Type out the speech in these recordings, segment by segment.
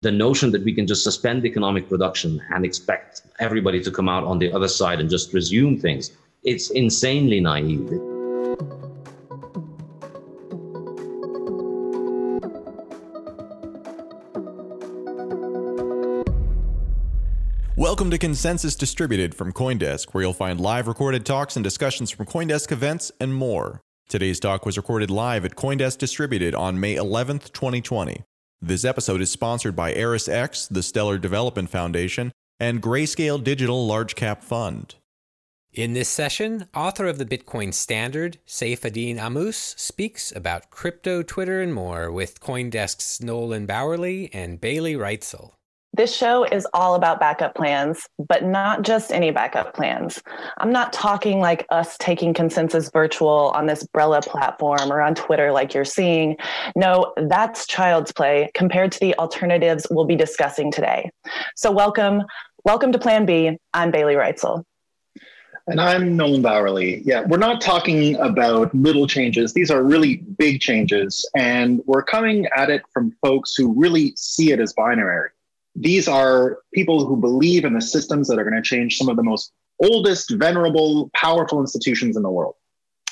the notion that we can just suspend economic production and expect everybody to come out on the other side and just resume things, it's insanely naive. Welcome to Consensus Distributed from Coindesk, where you'll find live recorded talks and discussions from Coindesk events and more. Today's talk was recorded live at Coindesk Distributed on May 11th, 2020. This episode is sponsored by ErisX, the Stellar Development Foundation, and Grayscale Digital Large Cap Fund. In this session, author of the Bitcoin Standard, Saifedean Ammous, speaks about crypto, Twitter, and more with Coindesk's Nolan Bauerle and Bailey Reutzel. This show is all about backup plans, but not just any backup plans. I'm not talking like us taking consensus virtual on this Brella platform or on Twitter like you're seeing. No, that's child's play compared to the alternatives we'll be discussing today. So welcome, welcome to Plan B. I'm Bailey Reutzel. And I'm Nolan Bauerle. Yeah, we're not talking about little changes. These are really big changes. And we're coming at it from folks who really see it as binary these are people who believe in the systems that are going to change some of the most oldest, venerable, powerful institutions in the world.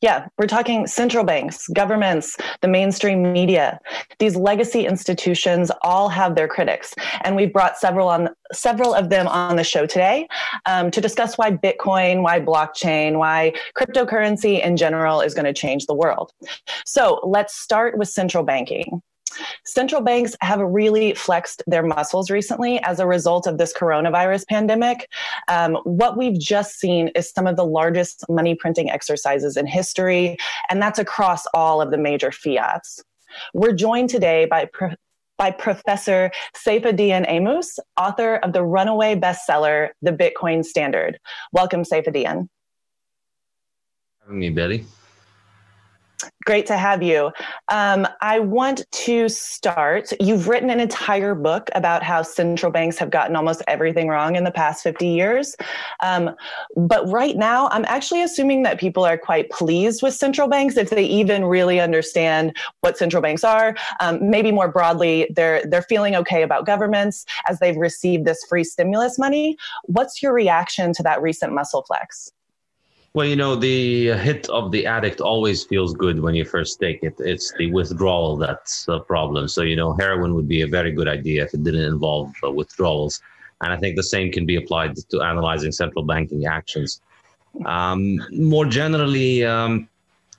Yeah, we're talking central banks, governments, the mainstream media. These legacy institutions all have their critics, and we've brought several on several of them on the show today um, to discuss why Bitcoin, why blockchain, why cryptocurrency in general is going to change the world. So let's start with central banking. Central banks have really flexed their muscles recently as a result of this coronavirus pandemic. Um, what we've just seen is some of the largest money printing exercises in history, and that's across all of the major fiats. We're joined today by by Professor Saifedean Ammous, author of the runaway bestseller, The Bitcoin Standard. Welcome, Saifedean. Having me, Betty. Great to have you. Um, I want to start. You've written an entire book about how central banks have gotten almost everything wrong in the past 50 years. Um, but right now, I'm actually assuming that people are quite pleased with central banks if they even really understand what central banks are. Um, maybe more broadly, they're, they're feeling okay about governments as they've received this free stimulus money. What's your reaction to that recent muscle flex? Well, you know, the hit of the addict always feels good when you first take it. It's the withdrawal that's the problem. So, you know, heroin would be a very good idea if it didn't involve uh, withdrawals. And I think the same can be applied to analyzing central banking actions. Um, more generally, um,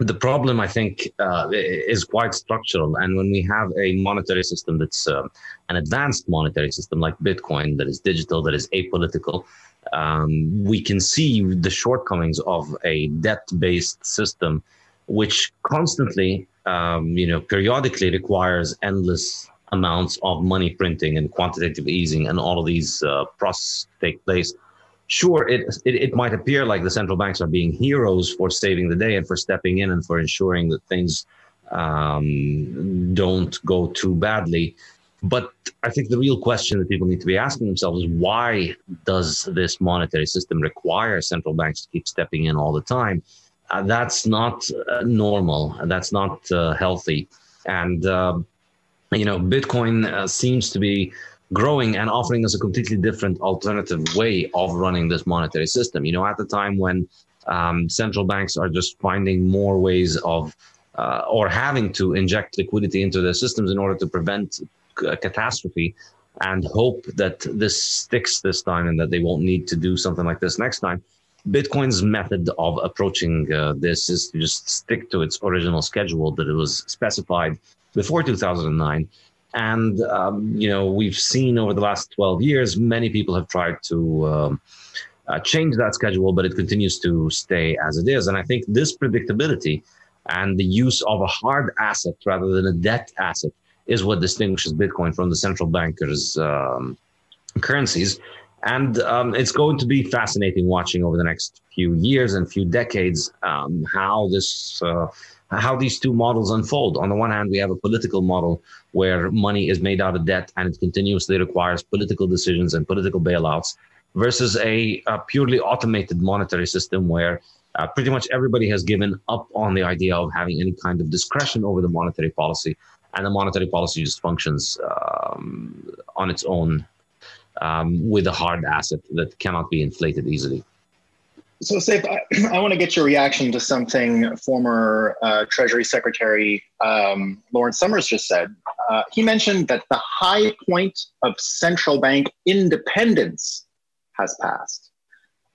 the problem, I think, uh, is quite structural. And when we have a monetary system that's uh, an advanced monetary system like Bitcoin, that is digital, that is apolitical, um, we can see the shortcomings of a debt-based system, which constantly, um, you know, periodically requires endless amounts of money printing and quantitative easing, and all of these uh, processes take place. Sure, it, it it might appear like the central banks are being heroes for saving the day and for stepping in and for ensuring that things um, don't go too badly. But I think the real question that people need to be asking themselves is why does this monetary system require central banks to keep stepping in all the time? Uh, that's not uh, normal. That's not uh, healthy. And, um, you know, Bitcoin uh, seems to be growing and offering us a completely different alternative way of running this monetary system. You know, at the time when um, central banks are just finding more ways of uh, or having to inject liquidity into their systems in order to prevent a catastrophe and hope that this sticks this time and that they won't need to do something like this next time. Bitcoin's method of approaching uh, this is to just stick to its original schedule that it was specified before 2009. And, um, you know, we've seen over the last 12 years, many people have tried to um, uh, change that schedule, but it continues to stay as it is. And I think this predictability and the use of a hard asset rather than a debt asset is what distinguishes Bitcoin from the central bankers' um, currencies. And um, it's going to be fascinating watching over the next few years and few decades um, how this. Uh, how these two models unfold. On the one hand, we have a political model where money is made out of debt and it continuously requires political decisions and political bailouts, versus a, a purely automated monetary system where uh, pretty much everybody has given up on the idea of having any kind of discretion over the monetary policy and the monetary policy just functions um, on its own um, with a hard asset that cannot be inflated easily. So, Saif, I, I want to get your reaction to something former uh, Treasury Secretary um, Lawrence Summers just said. Uh, he mentioned that the high point of central bank independence has passed.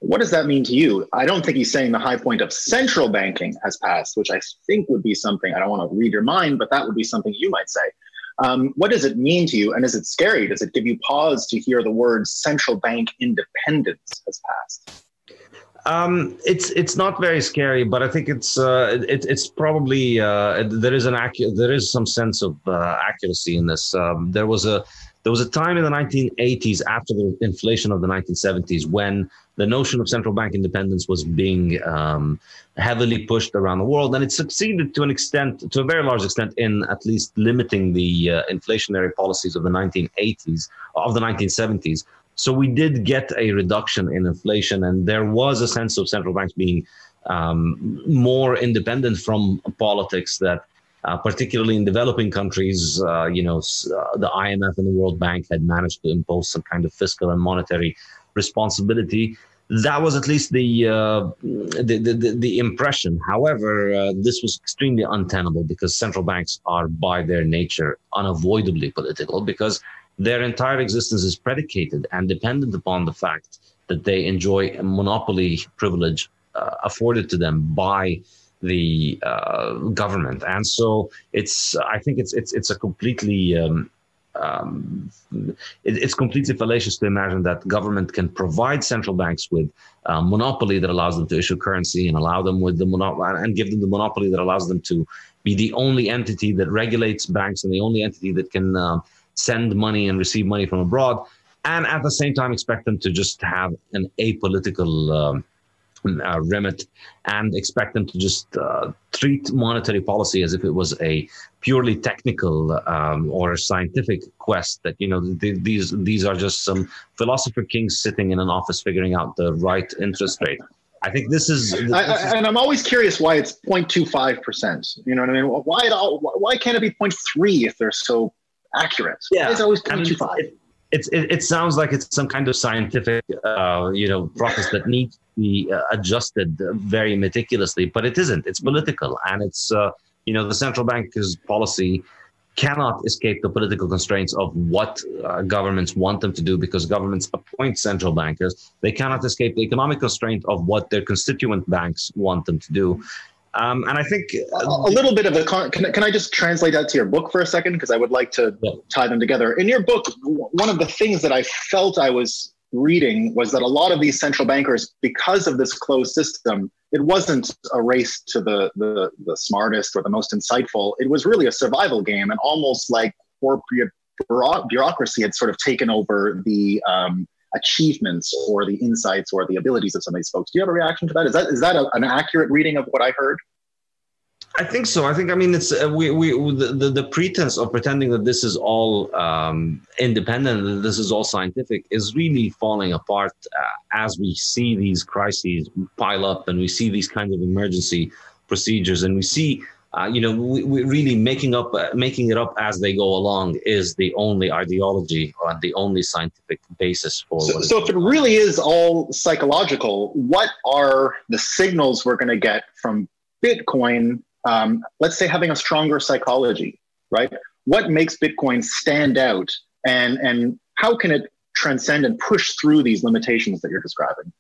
What does that mean to you? I don't think he's saying the high point of central banking has passed, which I think would be something, I don't want to read your mind, but that would be something you might say. Um, what does it mean to you? And is it scary? Does it give you pause to hear the word central bank independence has passed? Um, it's it's not very scary, but I think it's uh, it, it's probably uh, there is an accu- there is some sense of uh, accuracy in this. Um, there was a there was a time in the 1980s after the inflation of the 1970s when the notion of central bank independence was being um, heavily pushed around the world, and it succeeded to an extent, to a very large extent, in at least limiting the uh, inflationary policies of the 1980s of the 1970s so we did get a reduction in inflation, and there was a sense of central banks being um, more independent from politics. That, uh, particularly in developing countries, uh, you know, uh, the IMF and the World Bank had managed to impose some kind of fiscal and monetary responsibility. That was at least the uh, the, the, the, impression. However, uh, this was extremely untenable because central banks are, by their nature, unavoidably political because their entire existence is predicated and dependent upon the fact that they enjoy a monopoly privilege uh, afforded to them by the uh, government, and so it's. I think it's it's it's a completely. Um, um, it, it's completely fallacious to imagine that government can provide central banks with a monopoly that allows them to issue currency and allow them with the monopoly and give them the monopoly that allows them to be the only entity that regulates banks and the only entity that can uh, send money and receive money from abroad, and at the same time expect them to just have an apolitical um, uh, remit and expect them to just uh, treat monetary policy as if it was a purely technical um, or scientific quest that you know th- these these are just some philosopher kings sitting in an office figuring out the right interest rate I think this is, this I, I, and I'm always curious why it's 0.25 percent. You know what I mean? Why it all? Why can't it be 0.3 if they're so accurate. Yeah, it's always 0.25. It, it's, it, it, sounds like it's some kind of scientific, uh, you know, process that needs to be uh, adjusted very meticulously, but it isn't. It's political, and it's, uh, you know, the central bank's policy cannot escape the political constraints of what uh, governments want them to do because governments appoint central bankers. They cannot escape the economic constraint of what their constituent banks want them to do. Um, and I think uh, a, little bit of a con- can, can I just translate that to your book for a second because I would like to yeah. tie them together. In your book, one of the things that I felt I was reading was that a lot of these central bankers, because of this closed system, it wasn't a race to the the, the smartest or the most insightful. It was really a survival game, and almost like corporate bureaucracy had sort of taken over the um, achievements or the insights or the abilities of some of these folks. Do you have a reaction to that? Is that is that a, an accurate reading of what I heard? I think so. I think I mean it's uh, we we the, the, the pretense of pretending that this is all um, independent that this is all scientific is really falling apart uh, as we see these crises pile up and we see these kinds of emergency procedures and we see uh, you know, we, we really making up, uh, making it up as they go along is the only ideology or the only scientific basis for. So, so if it really is all psychological, what are the signals we're going to get from Bitcoin? Um, let's say having a stronger psychology, right? What makes Bitcoin stand out, and and how can it transcend and push through these limitations that you're describing?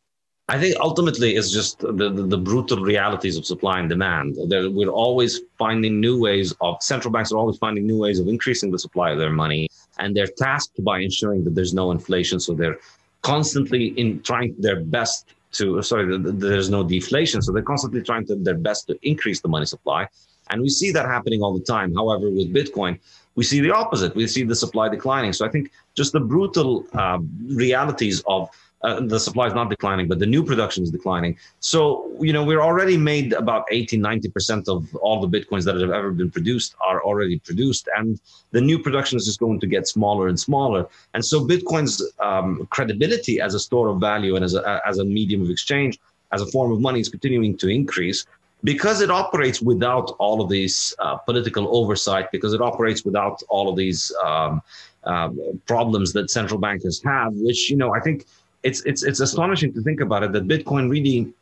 I think ultimately it's just the, the, the, brutal realities of supply and demand. There, we're always finding new ways of central banks are always finding new ways of increasing the supply of their money, and they're tasked by ensuring that there's no inflation. So they're constantly in trying their best to sorry, the, the, there's no deflation. So they're constantly trying to their best to increase the money supply, and we see that happening all the time. However, with Bitcoin, we see the opposite. We see the supply declining. So I think just the brutal uh, realities of uh, the supply is not declining, but the new production is declining. So, you know, we're already made about 80, 90% of all the Bitcoins that have ever been produced are already produced. And the new production is just going to get smaller and smaller. And so Bitcoin's um, credibility as a store of value and as a, as a medium of exchange, as a form of money is continuing to increase. because it operates without all of these uh, political oversight, because it operates without all of these um, uh, problems that central bankers have, which you know I think it's it's it's astonishing to think about it that Bitcoin really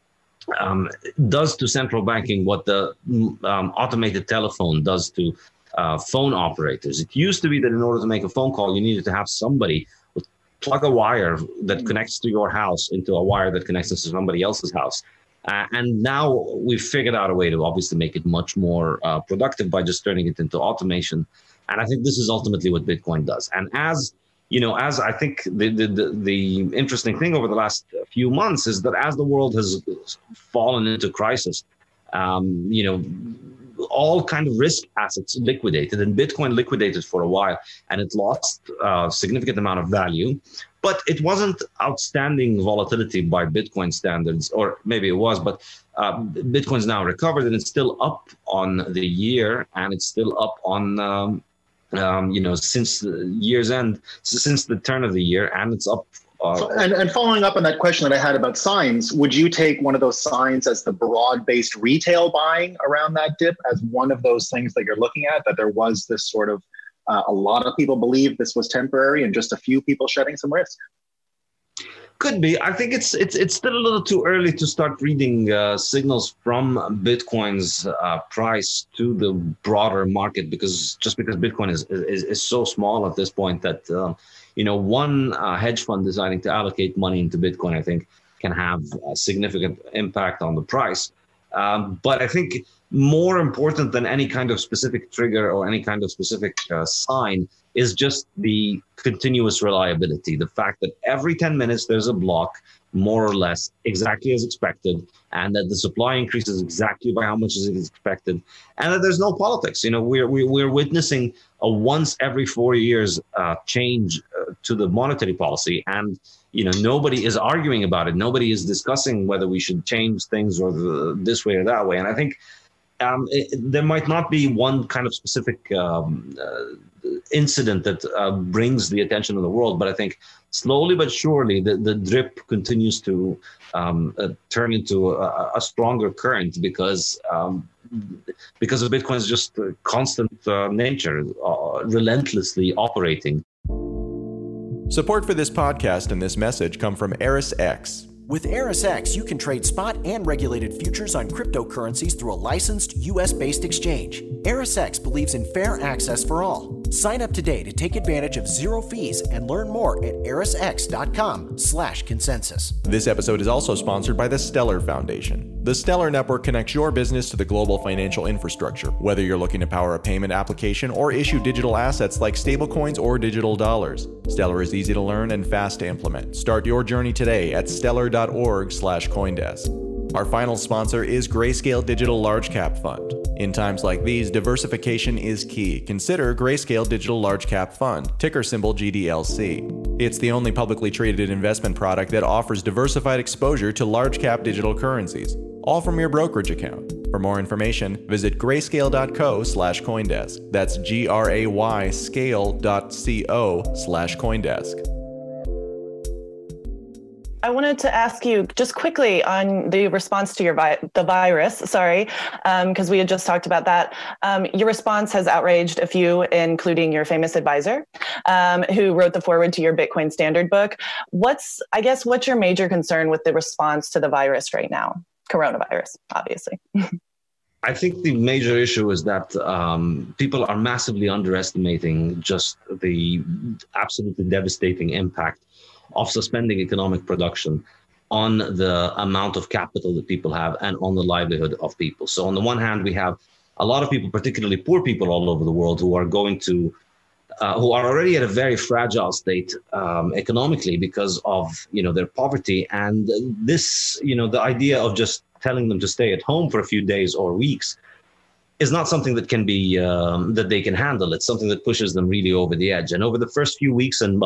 um, does to central banking what the um, automated telephone does to uh, phone operators. It used to be that in order to make a phone call, you needed to have somebody plug a wire that mm. connects to your house into a wire that connects to somebody else's house. Uh, and now we've figured out a way to obviously make it much more uh, productive by just turning it into automation. And I think this is ultimately what Bitcoin does. And as you know, as I think the, the, the, the interesting thing over the last few months is that as the world has fallen into crisis, um, you know, all kind of risk assets liquidated and bitcoin liquidated for a while and it lost a significant amount of value. But it wasn't outstanding volatility by bitcoin standards or maybe it was but uh, bitcoin's now recovered and it's still up on the year and it's still up on um, um, you know since the year's end since the turn of the year and it's up uh, and, and following up on that question that I had about signs, would you take one of those signs as the broad based retail buying around that dip as one of those things that you're looking at? That there was this sort of, uh, a lot of people believe this was temporary and just a few people shedding some risk? Could be. I think it's it's it's still a little too early to start reading uh, signals from Bitcoin's uh, price to the broader market because just because Bitcoin is is, is so small at this point that uh, you know, one uh, hedge fund deciding to allocate money into Bitcoin, I think, can have a significant impact on the price. Um, but I think more important than any kind of specific trigger or any kind of specific uh, sign is just the continuous reliability. The fact that every 10 minutes there's a block, more or less, exactly as expected, and that the supply increases exactly by how much is expected, and that there's no politics. You know, we're, we're witnessing a once every four years uh, change uh, to the monetary policy. And, you know, nobody is arguing about it. Nobody is discussing whether we should change things or the, this way or that way. And I think um, it, there might not be one kind of specific um, uh, incident that uh, brings the attention of the world, but I think slowly but surely the, the drip continues to um, uh, turn into a, a, stronger current because um, because of Bitcoin's just constant uh, nature, uh, relentlessly operating. Support for this podcast and this message come from ErisX. With ErisX, you can trade spot and regulated futures on cryptocurrencies through a licensed US based exchange. ErisX believes in fair access for all. Sign up today to take advantage of zero fees and learn more at erisx.com slash consensus. This episode is also sponsored by the Stellar Foundation. The Stellar Network connects your business to the global financial infrastructure, whether you're looking to power a payment application or issue digital assets like stablecoins or digital dollars. Stellar is easy to learn and fast to implement. Start your journey today at stellar.org/coindesk. Our final sponsor is Grayscale Digital Large Cap Fund. In times like these, diversification is key. Consider Grayscale Digital Large Cap Fund, ticker symbol GDLC. It's the only publicly traded investment product that offers diversified exposure to large cap digital currencies, all from your brokerage account. For more information, visit grayscale.co slash Coindesk. That's G R A Y scale.co slash Coindesk. I wanted to ask you just quickly on the response to your vi- the virus. Sorry, because um, we had just talked about that. Um, your response has outraged a few, including your famous advisor, um, who wrote the foreword to your Bitcoin Standard book. What's, I guess, what's your major concern with the response to the virus right now? Coronavirus, obviously. I think the major issue is that um, people are massively underestimating just the absolutely devastating impact of suspending economic production on the amount of capital that people have and on the livelihood of people. So, on the one hand, we have a lot of people, particularly poor people all over the world, who are going to uh, who are already at a very fragile state um, economically because of you know their poverty. And this you know the idea of just telling them to stay at home for a few days or weeks is not something that can be um, that they can handle. It's something that pushes them really over the edge. And over the first few weeks and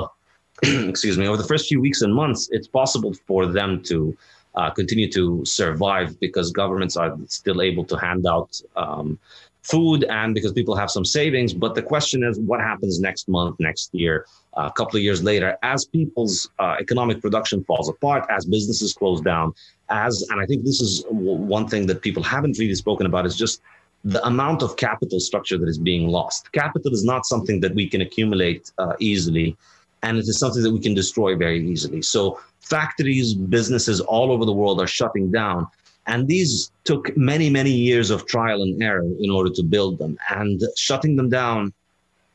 excuse me, over the first few weeks and months, it's possible for them to uh, continue to survive because governments are still able to hand out um, food and because people have some savings. But the question is, what happens next month, next year, uh, a couple of years later, as people's uh, economic production falls apart, as businesses close down, as and I think this is one thing that people haven't really spoken about is just the amount of capital structure that is being lost. Capital is not something that we can accumulate uh, easily, and it is something that we can destroy very easily. So factories, businesses all over the world are shutting down. And these took many, many years of trial and error in order to build them. And shutting them down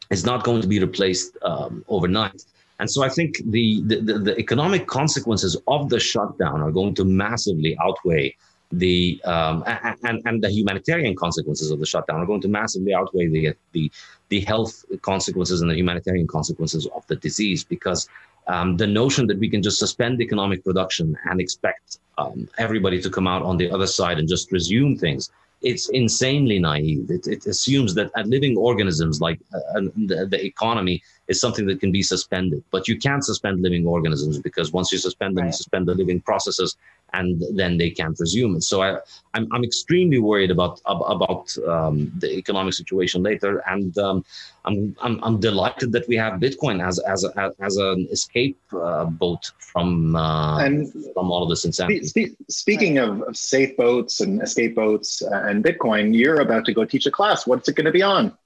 is not going to be replaced um, overnight. And so I think the, the, the, economic consequences of the shutdown are going to massively outweigh the um, and, and the humanitarian consequences of the shutdown are going to massively outweigh the, the the health consequences and the humanitarian consequences of the disease because um, the notion that we can just suspend economic production and expect um, everybody to come out on the other side and just resume things it's insanely naive. It, it assumes that living organisms like uh, the, the, economy is something that can be suspended, but you can't suspend living organisms because once you suspend them, right. you suspend the living processes, and then they can't resume. And so I, I'm, I'm extremely worried about about um, the economic situation later, and um, I'm, I'm, I'm delighted that we have Bitcoin as as a, as an escape uh, boat from uh, and from all of this insanity. Spe- speaking of, of, safe boats and escape boats uh, and Bitcoin, you're about to go teach a class. What's it going to be on?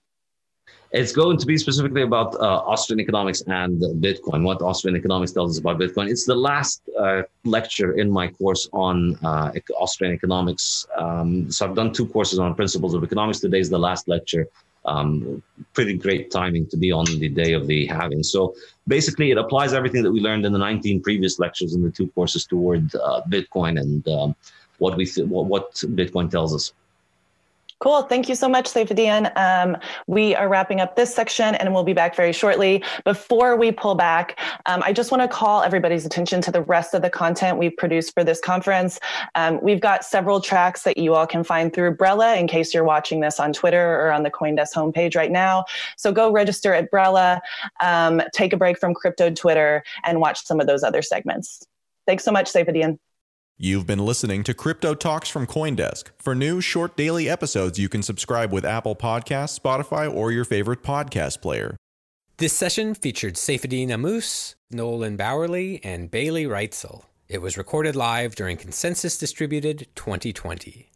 It's going to be specifically about uh, Austrian economics and Bitcoin. What Austrian economics tells us about Bitcoin. It's the last uh, lecture in my course on uh, Austrian economics. Um, so I've done two courses on principles of economics. Today is the last lecture um, pretty great timing to be on the day of the halving. So basically, it applies everything that we learned in the 19 previous lectures in the two courses toward uh, Bitcoin and um, what we th- what, what Bitcoin tells us. Cool. Thank you so much, Saifedean. Um, we are wrapping up this section and we'll be back very shortly. Before we pull back, um, I just want to call everybody's attention to the rest of the content we've produced for this conference. Um, we've got several tracks that you all can find through Brella in case you're watching this on Twitter or on the Coindesk homepage right now. So go register at Brella, um, take a break from crypto Twitter, and watch some of those other segments. Thanks so much, Saifedean. You've been listening to Crypto Talks from Coindesk. For new, short daily episodes, you can subscribe with Apple Podcasts, Spotify, or your favorite podcast player. This session featured Saifedean Ammous, Nolan Bauerle, and Bailey Reutzel. It was recorded live during Consensus Distributed 2020.